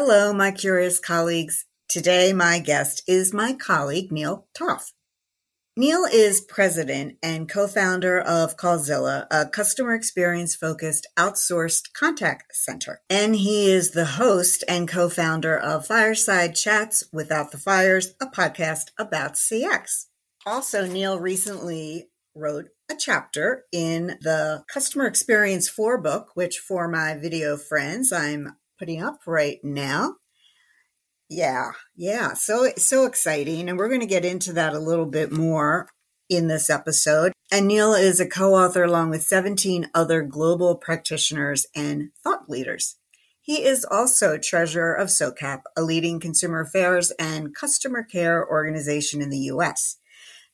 Hello, my curious colleagues. Today, my guest is my colleague, Neil Topf. Neil is president and co-founder of Callzilla, a customer experience focused outsourced contact center. And he is the host and co-founder of Fireside Chats Without the Fires, a podcast about CX. Also, Neil recently wrote a chapter in the Customer Experience 4 book, which for my video friends, I'm putting up right now. Yeah, yeah, so so exciting, and we're going to get into that a little bit more in this episode. And Neil is a co-author along with 17 other global practitioners and thought leaders. He is also treasurer of SOCAP, a leading consumer affairs and customer care organization in the US.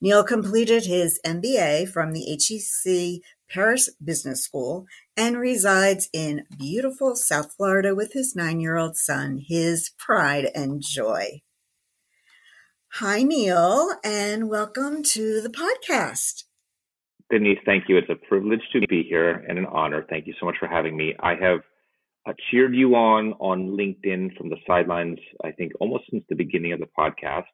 Neil completed his MBA from the HEC Paris Business School and resides in beautiful South Florida with his nine year old son, his pride and joy. Hi, Neil, and welcome to the podcast. Denise, thank you. It's a privilege to be here and an honor. Thank you so much for having me. I have uh, cheered you on on LinkedIn from the sidelines, I think almost since the beginning of the podcast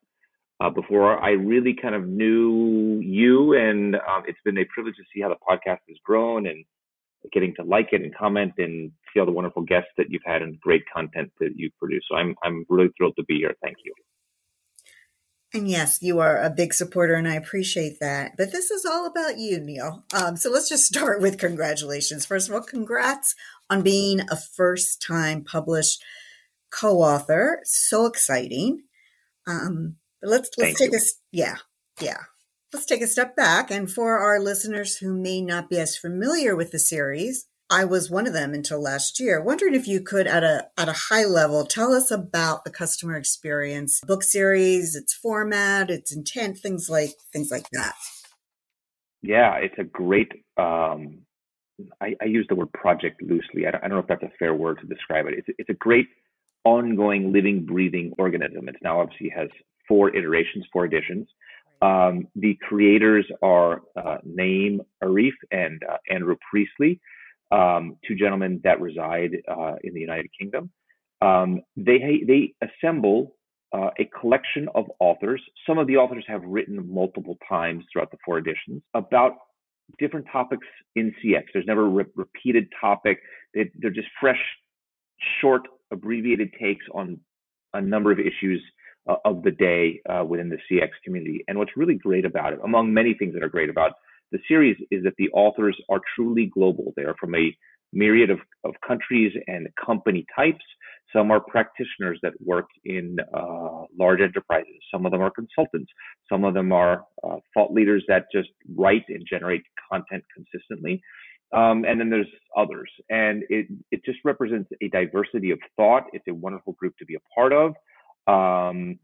uh, before I really kind of knew you. And um, it's been a privilege to see how the podcast has grown and getting to like it and comment and see all the wonderful guests that you've had and great content that you've produced. So I'm I'm really thrilled to be here. Thank you. And yes, you are a big supporter, and I appreciate that. But this is all about you, Neil. Um, so let's just start with congratulations. First of all, congrats on being a first time published co author. So exciting. Um, but let's let's Thank take you. a yeah yeah let's take a step back. And for our listeners who may not be as familiar with the series, I was one of them until last year. Wondering if you could, at a at a high level, tell us about the customer experience book series, its format, its intent, things like things like that. Yeah, it's a great. Um, I, I, use the word project loosely. I don't, I don't, know if that's a fair word to describe it. It's, it's a great ongoing, living, breathing organism. It's now obviously has four iterations, four editions. Um, the creators are uh, Naeem Arif and uh, Andrew Priestley, um, two gentlemen that reside uh, in the United Kingdom. Um, they they assemble uh, a collection of authors. Some of the authors have written multiple times throughout the four editions about different topics in CX. There's never a re- repeated topic. They, they're just fresh, short, abbreviated takes on a number of issues uh, of the day uh, within the CX community. And what's really great about it, among many things that are great about the series, is that the authors are truly global. They are from a myriad of, of countries and company types. Some are practitioners that work in uh, large enterprises. Some of them are consultants. Some of them are uh, thought leaders that just write and generate content consistently. Um, and then there's others. And it, it just represents a diversity of thought. It's a wonderful group to be a part of. Um,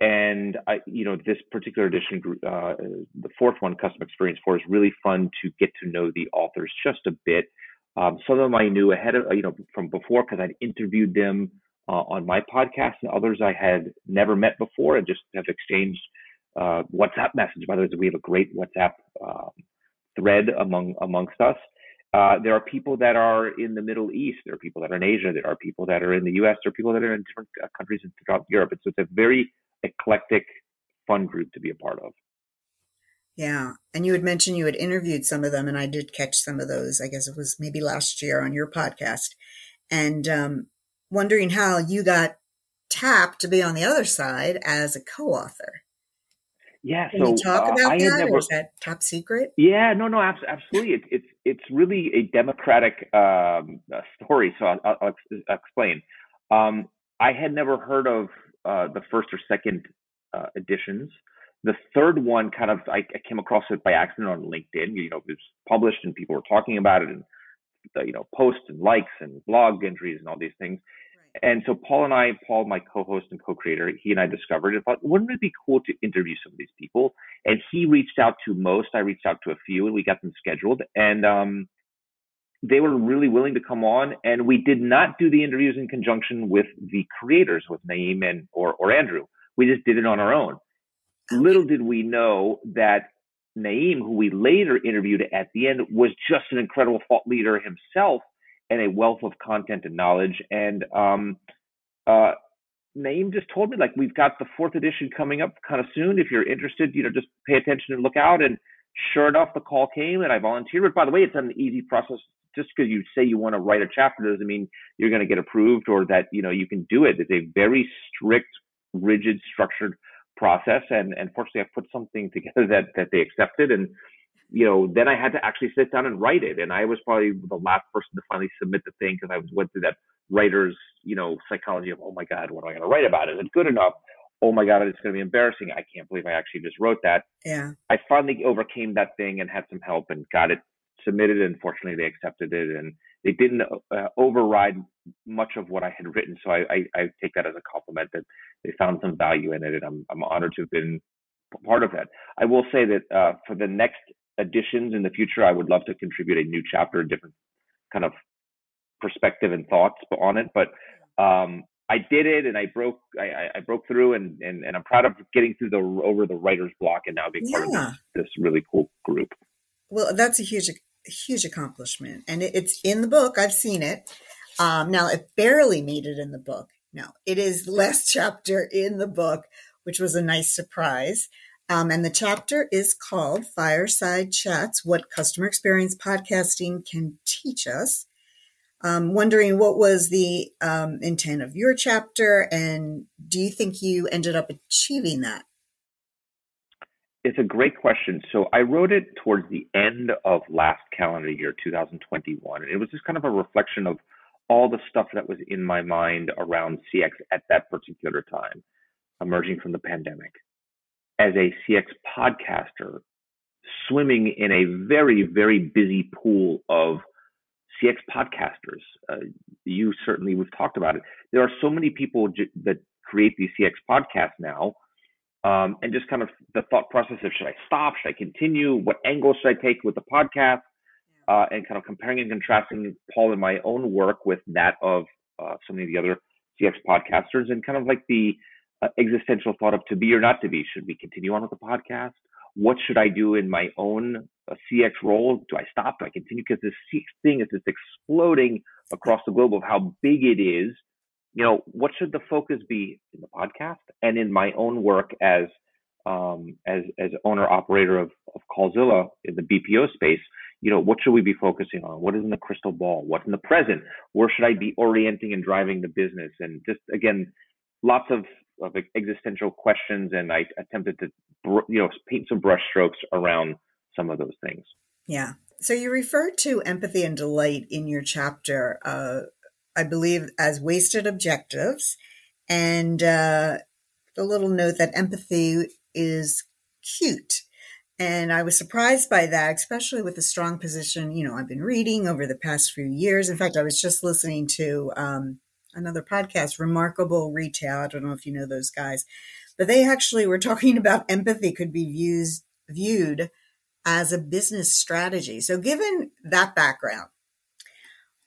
and I, you know, this particular edition, uh, the fourth one, Custom Experience 4, is really fun to get to know the authors just a bit. Um, some of them I knew ahead of, you know, from before because I'd interviewed them uh, on my podcast, and others I had never met before and just have exchanged uh, WhatsApp messages. By the way, we have a great WhatsApp um, thread among amongst us. Uh, there are people that are in the Middle East. There are people that are in Asia. There are people that are in the U.S. There are people that are in different uh, countries throughout Europe. It's, it's a very eclectic, fun group to be a part of. Yeah. And you had mentioned you had interviewed some of them, and I did catch some of those. I guess it was maybe last year on your podcast. And um, wondering how you got tapped to be on the other side as a co author. Yeah, Can so you talk uh, about I that, never, or is that top secret? Yeah, no, no, absolutely. It, it's it's really a democratic um, uh, story. So I'll, I'll, explain. Um, I had never heard of uh, the first or second uh, editions. The third one, kind of, I, I, came across it by accident on LinkedIn. You know, it was published and people were talking about it, and you know, posts and likes and blog entries and all these things. And so Paul and I, Paul, my co-host and co-creator, he and I discovered and thought, wouldn't it be cool to interview some of these people? And he reached out to most. I reached out to a few, and we got them scheduled. And um, they were really willing to come on. And we did not do the interviews in conjunction with the creators, with Naeem and or or Andrew. We just did it on our own. Little did we know that Naeem, who we later interviewed at the end, was just an incredible thought leader himself and a wealth of content and knowledge. And um, uh, Naeem just told me like we've got the fourth edition coming up kind of soon. If you're interested, you know, just pay attention and look out. And sure enough, the call came and I volunteered. But by the way, it's an easy process. Just because you say you want to write a chapter doesn't mean you're going to get approved or that you know you can do it. It's a very strict, rigid, structured process. And and fortunately, I put something together that that they accepted and you know, then I had to actually sit down and write it. And I was probably the last person to finally submit the thing because I went through that writer's, you know, psychology of, oh my God, what am I going to write about? Is it good enough? Oh my God, it's going to be embarrassing. I can't believe I actually just wrote that. Yeah. I finally overcame that thing and had some help and got it submitted. And fortunately, they accepted it and they didn't uh, override much of what I had written. So I, I, I take that as a compliment that they found some value in it. And I'm, I'm honored to have been part of that. I will say that uh, for the next additions in the future, I would love to contribute a new chapter, a different kind of perspective and thoughts on it. But um, I did it, and I broke I, I broke through, and, and and I'm proud of getting through the over the writer's block and now being yeah. part of this, this, really cool group. Well, that's a huge huge accomplishment, and it, it's in the book. I've seen it. Um, now it barely made it in the book. No, it is last chapter in the book, which was a nice surprise. Um, and the chapter is called Fireside Chats What Customer Experience Podcasting Can Teach Us. Um, wondering what was the um, intent of your chapter, and do you think you ended up achieving that? It's a great question. So I wrote it towards the end of last calendar year, 2021. And it was just kind of a reflection of all the stuff that was in my mind around CX at that particular time, emerging from the pandemic as a CX podcaster swimming in a very, very busy pool of CX podcasters. Uh, you certainly, we've talked about it. There are so many people j- that create these CX podcasts now. Um, and just kind of the thought process of should I stop? Should I continue? What angle should I take with the podcast? Uh, and kind of comparing and contrasting Paul and my own work with that of uh, so many of the other CX podcasters and kind of like the uh, existential thought of to be or not to be. Should we continue on with the podcast? What should I do in my own uh, CX role? Do I stop? Do I continue? Because this CX thing is just exploding across the globe of how big it is. You know, what should the focus be in the podcast and in my own work as um, as as owner operator of, of Callzilla in the BPO space? You know, what should we be focusing on? What is in the crystal ball? What's in the present? Where should I be orienting and driving the business? And just again, lots of of existential questions, and I attempted to you know paint some brushstrokes around some of those things. Yeah. So you refer to empathy and delight in your chapter, uh, I believe, as wasted objectives, and uh, the little note that empathy is cute. And I was surprised by that, especially with the strong position, you know, I've been reading over the past few years. In fact, I was just listening to um, another podcast, Remarkable Retail. I don't know if you know those guys, but they actually were talking about empathy could be views, viewed as a business strategy. So, given that background,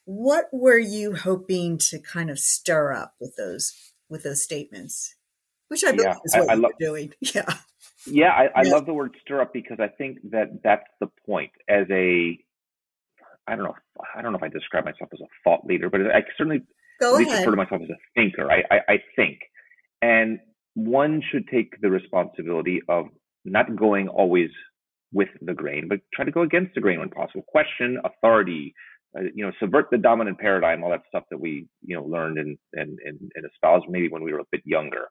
what were you hoping to kind of stir up with those with those statements? Which I believe yeah, is what I, I you're doing. Yeah. Yeah, I, I yeah. love the word stir up because I think that that's the point. As a, I don't know, I don't know if I describe myself as a thought leader, but I certainly Go at least refer to myself as a thinker. I, I, I think. And one should take the responsibility of not going always with the grain, but try to go against the grain when possible. Question authority, uh, you know, subvert the dominant paradigm, all that stuff that we, you know, learned and and and, and espoused maybe when we were a bit younger.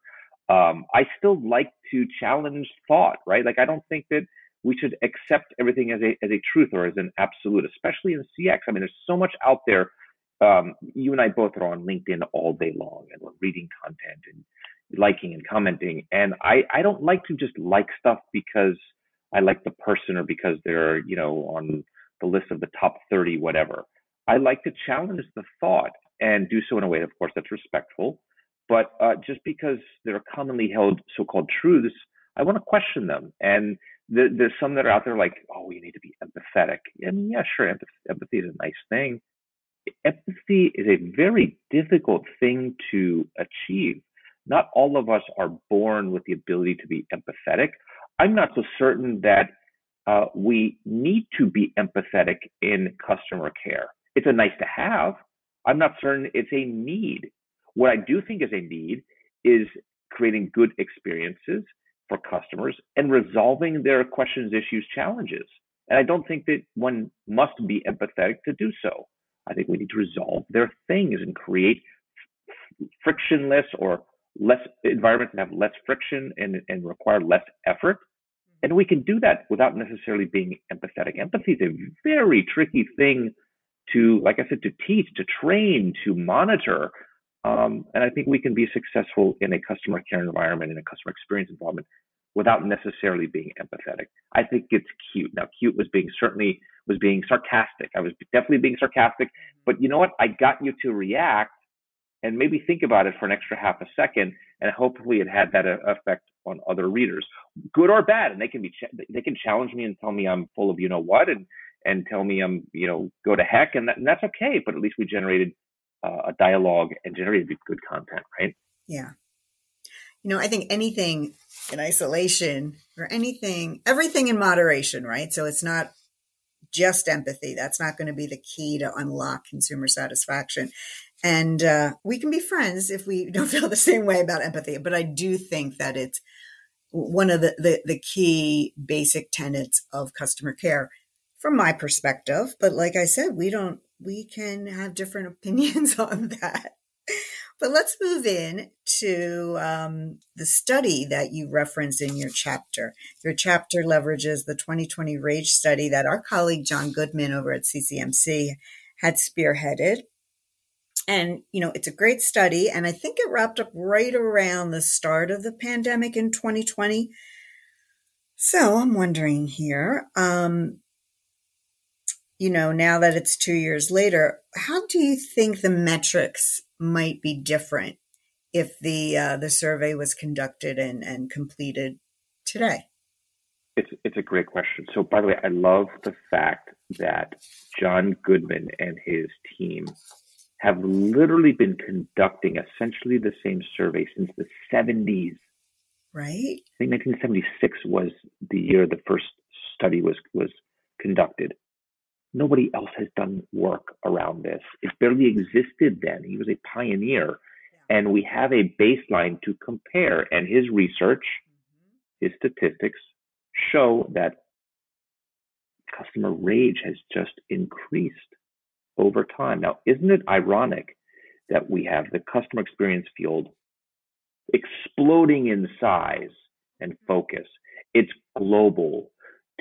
Um, I still like to challenge thought, right? Like I don't think that we should accept everything as a as a truth or as an absolute, especially in CX. I mean, there's so much out there um, you and I both are on LinkedIn all day long and we're reading content and liking and commenting. And I, I don't like to just like stuff because I like the person or because they're, you know, on the list of the top 30, whatever. I like to challenge the thought. and do so in a way, of course, that's respectful. But uh, just because they're commonly held so-called truths, I want to question them. And the, there's some that are out there like, oh, you need to be empathetic. Mean, yeah, sure, empathy is a nice thing. Empathy is a very difficult thing to achieve. Not all of us are born with the ability to be empathetic. I'm not so certain that uh, we need to be empathetic in customer care. It's a nice to have. I'm not certain it's a need. What I do think is a need is creating good experiences for customers and resolving their questions, issues, challenges. And I don't think that one must be empathetic to do so. I think we need to resolve their things and create frictionless or less environments that have less friction and, and require less effort. And we can do that without necessarily being empathetic. Empathy is a very tricky thing to, like I said, to teach, to train, to monitor. Um, and I think we can be successful in a customer care environment, in a customer experience environment, without necessarily being empathetic. I think it's cute. Now, cute was being certainly was being sarcastic. I was definitely being sarcastic, but you know what? I got you to react and maybe think about it for an extra half a second, and hopefully it had that effect on other readers, good or bad. And they can be they can challenge me and tell me I'm full of you know what, and and tell me I'm you know go to heck, and, that, and that's okay. But at least we generated uh, a dialogue and generated good content, right? Yeah. You know, I think anything in isolation or anything, everything in moderation, right? So it's not just empathy. That's not going to be the key to unlock consumer satisfaction. And uh, we can be friends if we don't feel the same way about empathy. But I do think that it's one of the, the, the key basic tenets of customer care from my perspective. But like I said, we don't, we can have different opinions on that. But let's move in to um, the study that you reference in your chapter. Your chapter leverages the 2020 RAGE study that our colleague John Goodman over at CCMC had spearheaded. And, you know, it's a great study. And I think it wrapped up right around the start of the pandemic in 2020. So I'm wondering here, um, you know, now that it's two years later, how do you think the metrics might be different if the uh, the survey was conducted and, and completed today? It's it's a great question. So by the way, I love the fact that John Goodman and his team have literally been conducting essentially the same survey since the 70s. Right. I think 1976 was the year the first study was was conducted. Nobody else has done work around this. It barely existed then. He was a pioneer. Yeah. And we have a baseline to compare. And his research, mm-hmm. his statistics show that customer rage has just increased over time. Now, isn't it ironic that we have the customer experience field exploding in size and focus? It's global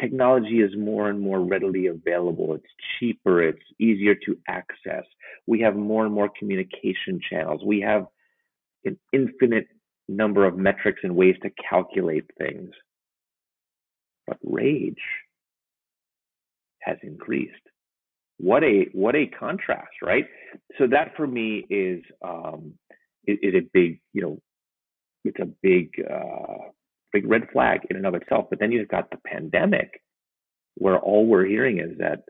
technology is more and more readily available. It's cheaper. It's easier to access. We have more and more communication channels. We have an infinite number of metrics and ways to calculate things. But rage has increased. What a what a contrast, right? So that for me is um, is, is a big you know it's a big uh, big red flag in and of itself. But then you've got the pandemic, where all we're hearing is that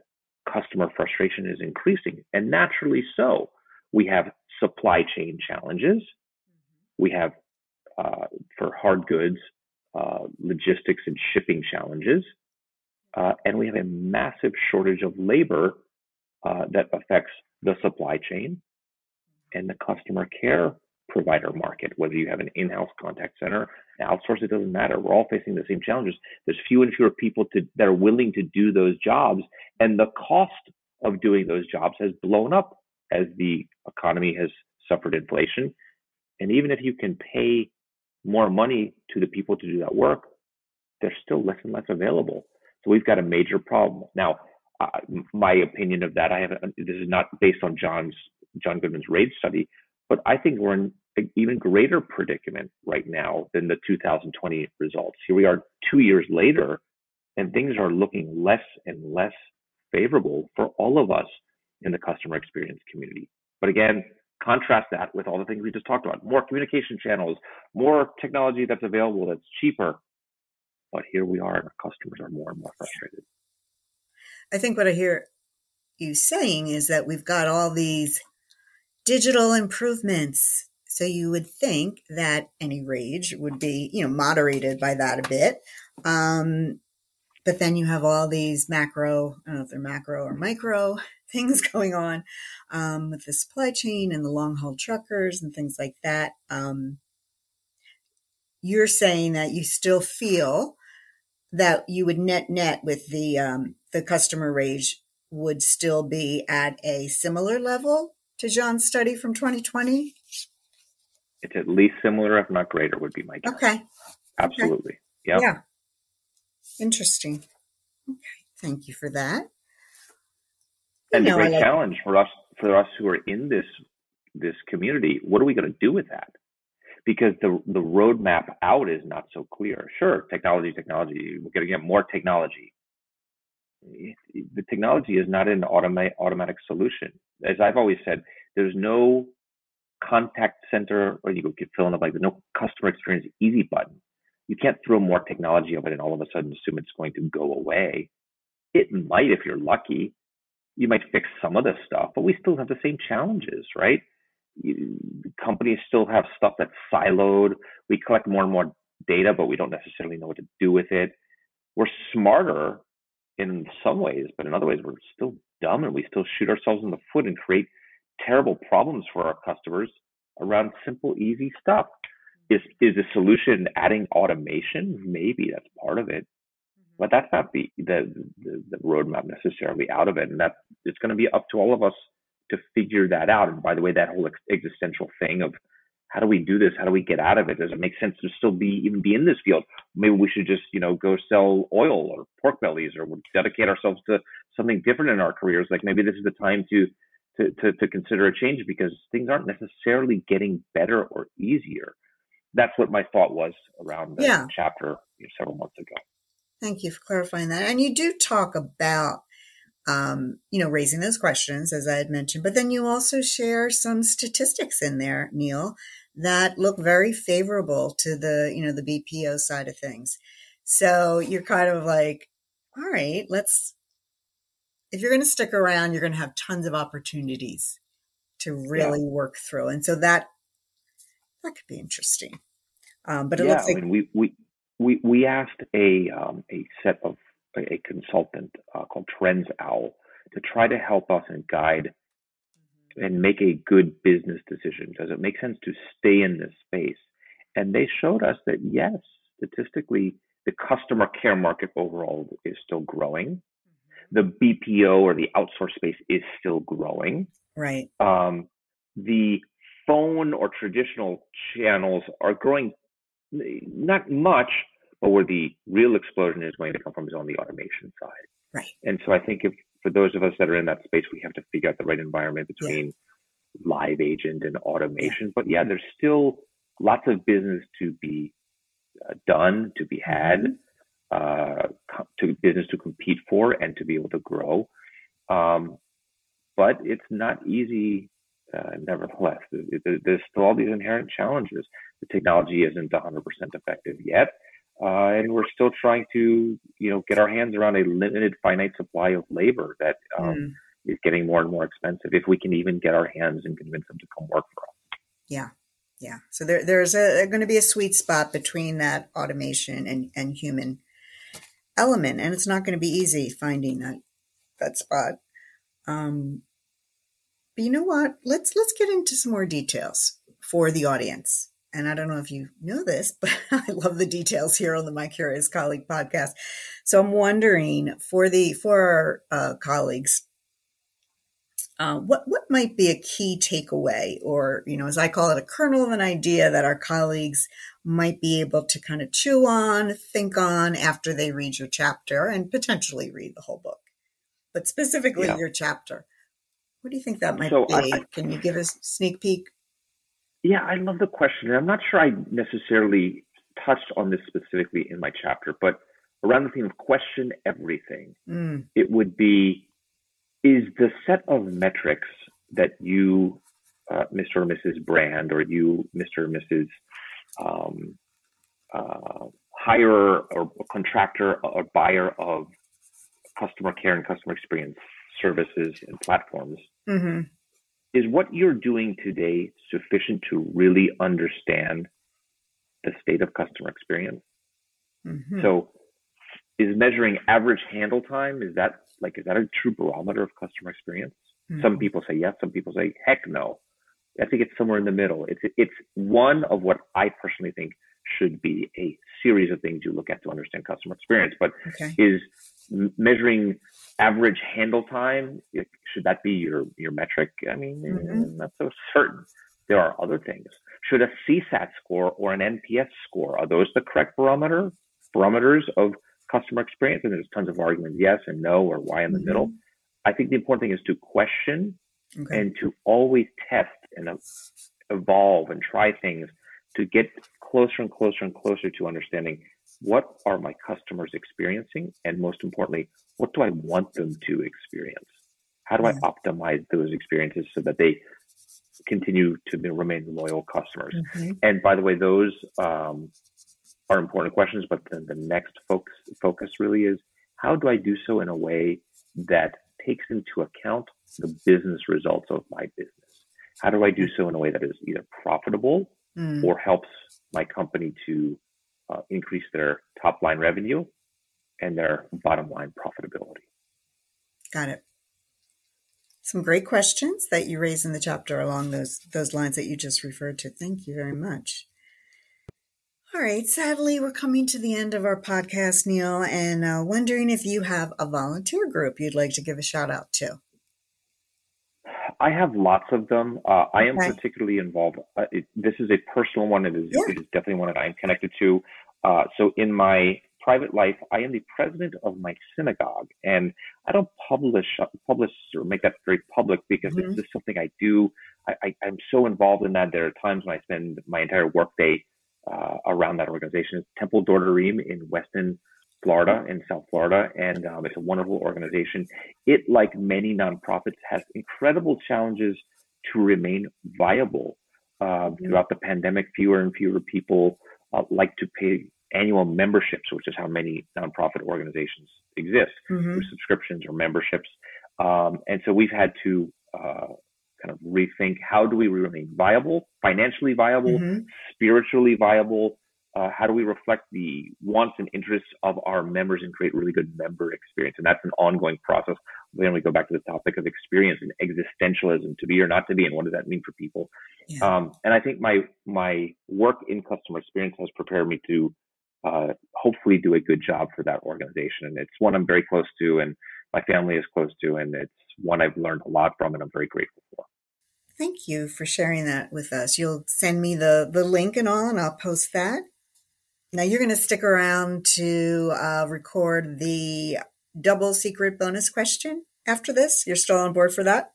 customer frustration is increasing, and naturally so. We have supply chain challenges. We have, uh, for hard goods, uh, logistics and shipping challenges. Uh, and we have a massive shortage of labor uh, that affects the supply chain and the customer care provider market, whether you have an in-house contact center, outsource, it doesn't matter. We're all facing the same challenges. There's fewer and fewer people to, that are willing to do those jobs, and the cost of doing those jobs has blown up as the economy has suffered inflation. And even if you can pay more money to the people to do that work, there's still less and less available. So we've got a major problem. Now, uh, my opinion of that, I have this is not based on John's John Goodman's RAGE study, but I think we're in even greater predicament right now than the 2020 results. Here we are two years later, and things are looking less and less favorable for all of us in the customer experience community. But again, Contrast that with all the things we just talked about more communication channels, more technology that's available that's cheaper. But here we are, and our customers are more and more frustrated. I think what I hear you saying is that we've got all these digital improvements. So you would think that any rage would be, you know, moderated by that a bit. Um, but then you have all these macro, I don't know if they're macro or micro things going on um, with the supply chain and the long haul truckers and things like that. Um, you're saying that you still feel that you would net net with the um, the customer rage would still be at a similar level to John's study from 2020. It's at least similar, if not greater, would be my guess. Okay. Absolutely. Okay. Yep. Yeah. Interesting. Okay. Thank you for that. And you know, the great like- challenge for us for us who are in this this community, what are we going to do with that? Because the the roadmap out is not so clear. Sure, technology, technology. We're going to get more technology. The technology is not an automatic automatic solution. As I've always said, there's no contact center or you could fill in the blank. There's no customer experience easy button. You can't throw more technology of it and all of a sudden assume it's going to go away. It might if you're lucky, you might fix some of the stuff, but we still have the same challenges, right? You, companies still have stuff that's siloed. We collect more and more data, but we don't necessarily know what to do with it. We're smarter in some ways, but in other ways, we're still dumb and we still shoot ourselves in the foot and create terrible problems for our customers around simple, easy stuff. Is is the solution adding automation? Maybe that's part of it mm-hmm. but that's not the, the the, the roadmap necessarily out of it, and that it's going to be up to all of us to figure that out. And by the way, that whole existential thing of how do we do this? How do we get out of it? Does it make sense to still be even be in this field? Maybe we should just you know go sell oil or pork bellies, or dedicate ourselves to something different in our careers. Like maybe this is the time to to to, to consider a change because things aren't necessarily getting better or easier. That's what my thought was around the yeah. chapter you know, several months ago. Thank you for clarifying that. And you do talk about, um, you know, raising those questions, as I had mentioned, but then you also share some statistics in there, Neil, that look very favorable to the, you know, the BPO side of things. So you're kind of like, all right, let's, if you're going to stick around, you're going to have tons of opportunities to really yeah. work through. And so that, that could be interesting. Um, but it yeah, looks like I mean, we, we, we we asked a um, a set of a, a consultant uh, called Trends Owl to try to help us and guide mm-hmm. and make a good business decision. Does it make sense to stay in this space? And they showed us that yes, statistically, the customer care market overall is still growing. The BPO or the outsource space is still growing. Right. Um, the phone or traditional channels are growing not much, but where the real explosion is going to come from is on the automation side. Right. And so I think if for those of us that are in that space, we have to figure out the right environment between yeah. live agent and automation. Yeah. But yeah, there's still lots of business to be uh, done, to be had, mm-hmm. Uh, to business to compete for, and to be able to grow. Um, but it's not easy. Uh, nevertheless, there's still all these inherent challenges. The technology isn't 100% effective yet uh, and we're still trying to, you know, get our hands around a limited, finite supply of labor that um, mm. is getting more and more expensive. If we can even get our hands and convince them to come work for us. Yeah, yeah. So there, there's a, going to be a sweet spot between that automation and, and human element, and it's not going to be easy finding that that spot. Um, but you know what? Let's let's get into some more details for the audience and I don't know if you know this, but I love the details here on the My Curious Colleague podcast. So I'm wondering for the for our uh, colleagues, uh, what what might be a key takeaway, or you know, as I call it, a kernel of an idea that our colleagues might be able to kind of chew on, think on after they read your chapter, and potentially read the whole book, but specifically yeah. your chapter. What do you think that might so be? I, Can you give us a sneak peek? Yeah, I love the question. I'm not sure I necessarily touched on this specifically in my chapter, but around the theme of question everything, mm. it would be is the set of metrics that you uh, Mr. or Mrs. Brand, or you, Mr. or Mrs. Um, uh, hirer or contractor or buyer of customer care and customer experience services and platforms. Mm-hmm. Is what you're doing today sufficient to really understand the state of customer experience? Mm-hmm. So, is measuring average handle time is that like is that a true barometer of customer experience? Mm-hmm. Some people say yes, some people say heck no. I think it's somewhere in the middle. It's it's one of what I personally think should be a series of things you look at to understand customer experience. But okay. is measuring average handle time should that be your your metric? I mean, mm-hmm. not so certain. There are other things. Should a CSAT score or an NPS score are those the correct barometer barometers of customer experience? And there's tons of arguments, yes and no, or why in the mm-hmm. middle. I think the important thing is to question okay. and to always test and evolve and try things to get closer and closer and closer to understanding what are my customers experiencing and most importantly what do i want them to experience? How do i optimize those experiences so that they continue to remain loyal customers? Mm-hmm. and by the way those um, are important questions but then the next focus focus really is how do i do so in a way that takes into account the business results of my business how do i do so in a way that is either profitable mm. or helps my company to uh, increase their top line revenue and their bottom line profitability. Got it. Some great questions that you raise in the chapter along those those lines that you just referred to. Thank you very much. All right, sadly, we're coming to the end of our podcast, Neil, and uh, wondering if you have a volunteer group you'd like to give a shout out to. I have lots of them. Uh, I am okay. particularly involved. Uh, it, this is a personal one. It is, yeah. it is definitely one that I am connected to. Uh, so in my private life, I am the president of my synagogue, and I don't publish publish or make that very public because mm-hmm. it's just something I do. I, am so involved in that. There are times when I spend my entire workday uh, around that organization. It's Temple Dor Devarim in Weston, Florida, in South Florida, and um, it's a wonderful organization. It, like many nonprofits, has incredible challenges to remain viable. Uh, throughout the pandemic, fewer and fewer people uh, like to pay annual memberships, which is how many nonprofit organizations exist mm-hmm. through subscriptions or memberships. Um, and so we've had to uh, kind of rethink how do we remain viable, financially viable, mm-hmm. spiritually viable, uh, how do we reflect the wants and interests of our members and create really good member experience? And that's an ongoing process. Then we go back to the topic of experience and existentialism, to be or not to be, and what does that mean for people? Yeah. Um, and I think my my work in customer experience has prepared me to uh, hopefully do a good job for that organization. And it's one I'm very close to, and my family is close to, and it's one I've learned a lot from, and I'm very grateful for. Thank you for sharing that with us. You'll send me the the link and all, and I'll post that. Now you're going to stick around to uh, record the double secret bonus question after this. You're still on board for that?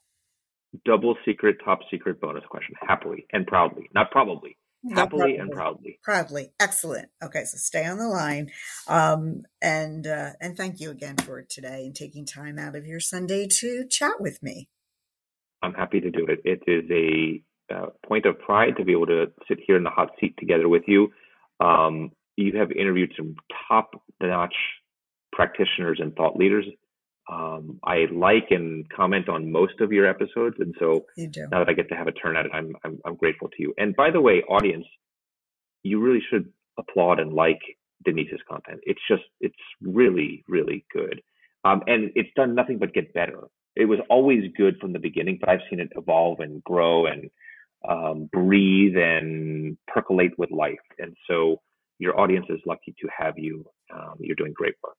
Double secret, top secret bonus question. Happily and proudly. Not probably. Not happily probably. and proudly. Proudly. Excellent. Okay, so stay on the line. Um, and uh, and thank you again for today and taking time out of your Sunday to chat with me. I'm happy to do it. It is a uh, point of pride to be able to sit here in the hot seat together with you. Um, you have interviewed some top notch practitioners and thought leaders. Um, I like and comment on most of your episodes, and so now that I get to have a turn at it, I'm, I'm I'm grateful to you. And by the way, audience, you really should applaud and like Denise's content. It's just it's really really good, um, and it's done nothing but get better. It was always good from the beginning, but I've seen it evolve and grow and um, breathe and percolate with life. And so your audience is lucky to have you. Um, you're doing great work.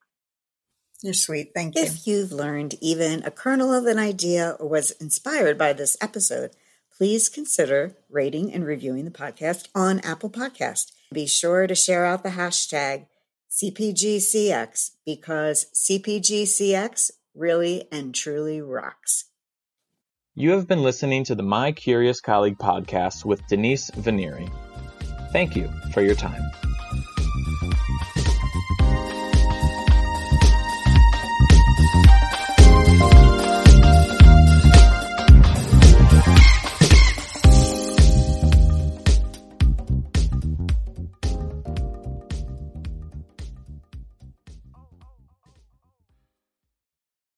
You're sweet. Thank you. If you've learned even a kernel of an idea or was inspired by this episode, please consider rating and reviewing the podcast on Apple Podcast. Be sure to share out the hashtag CPGCX because CPGCX really and truly rocks. You have been listening to the My Curious Colleague podcast with Denise Venneri. Thank you for your time.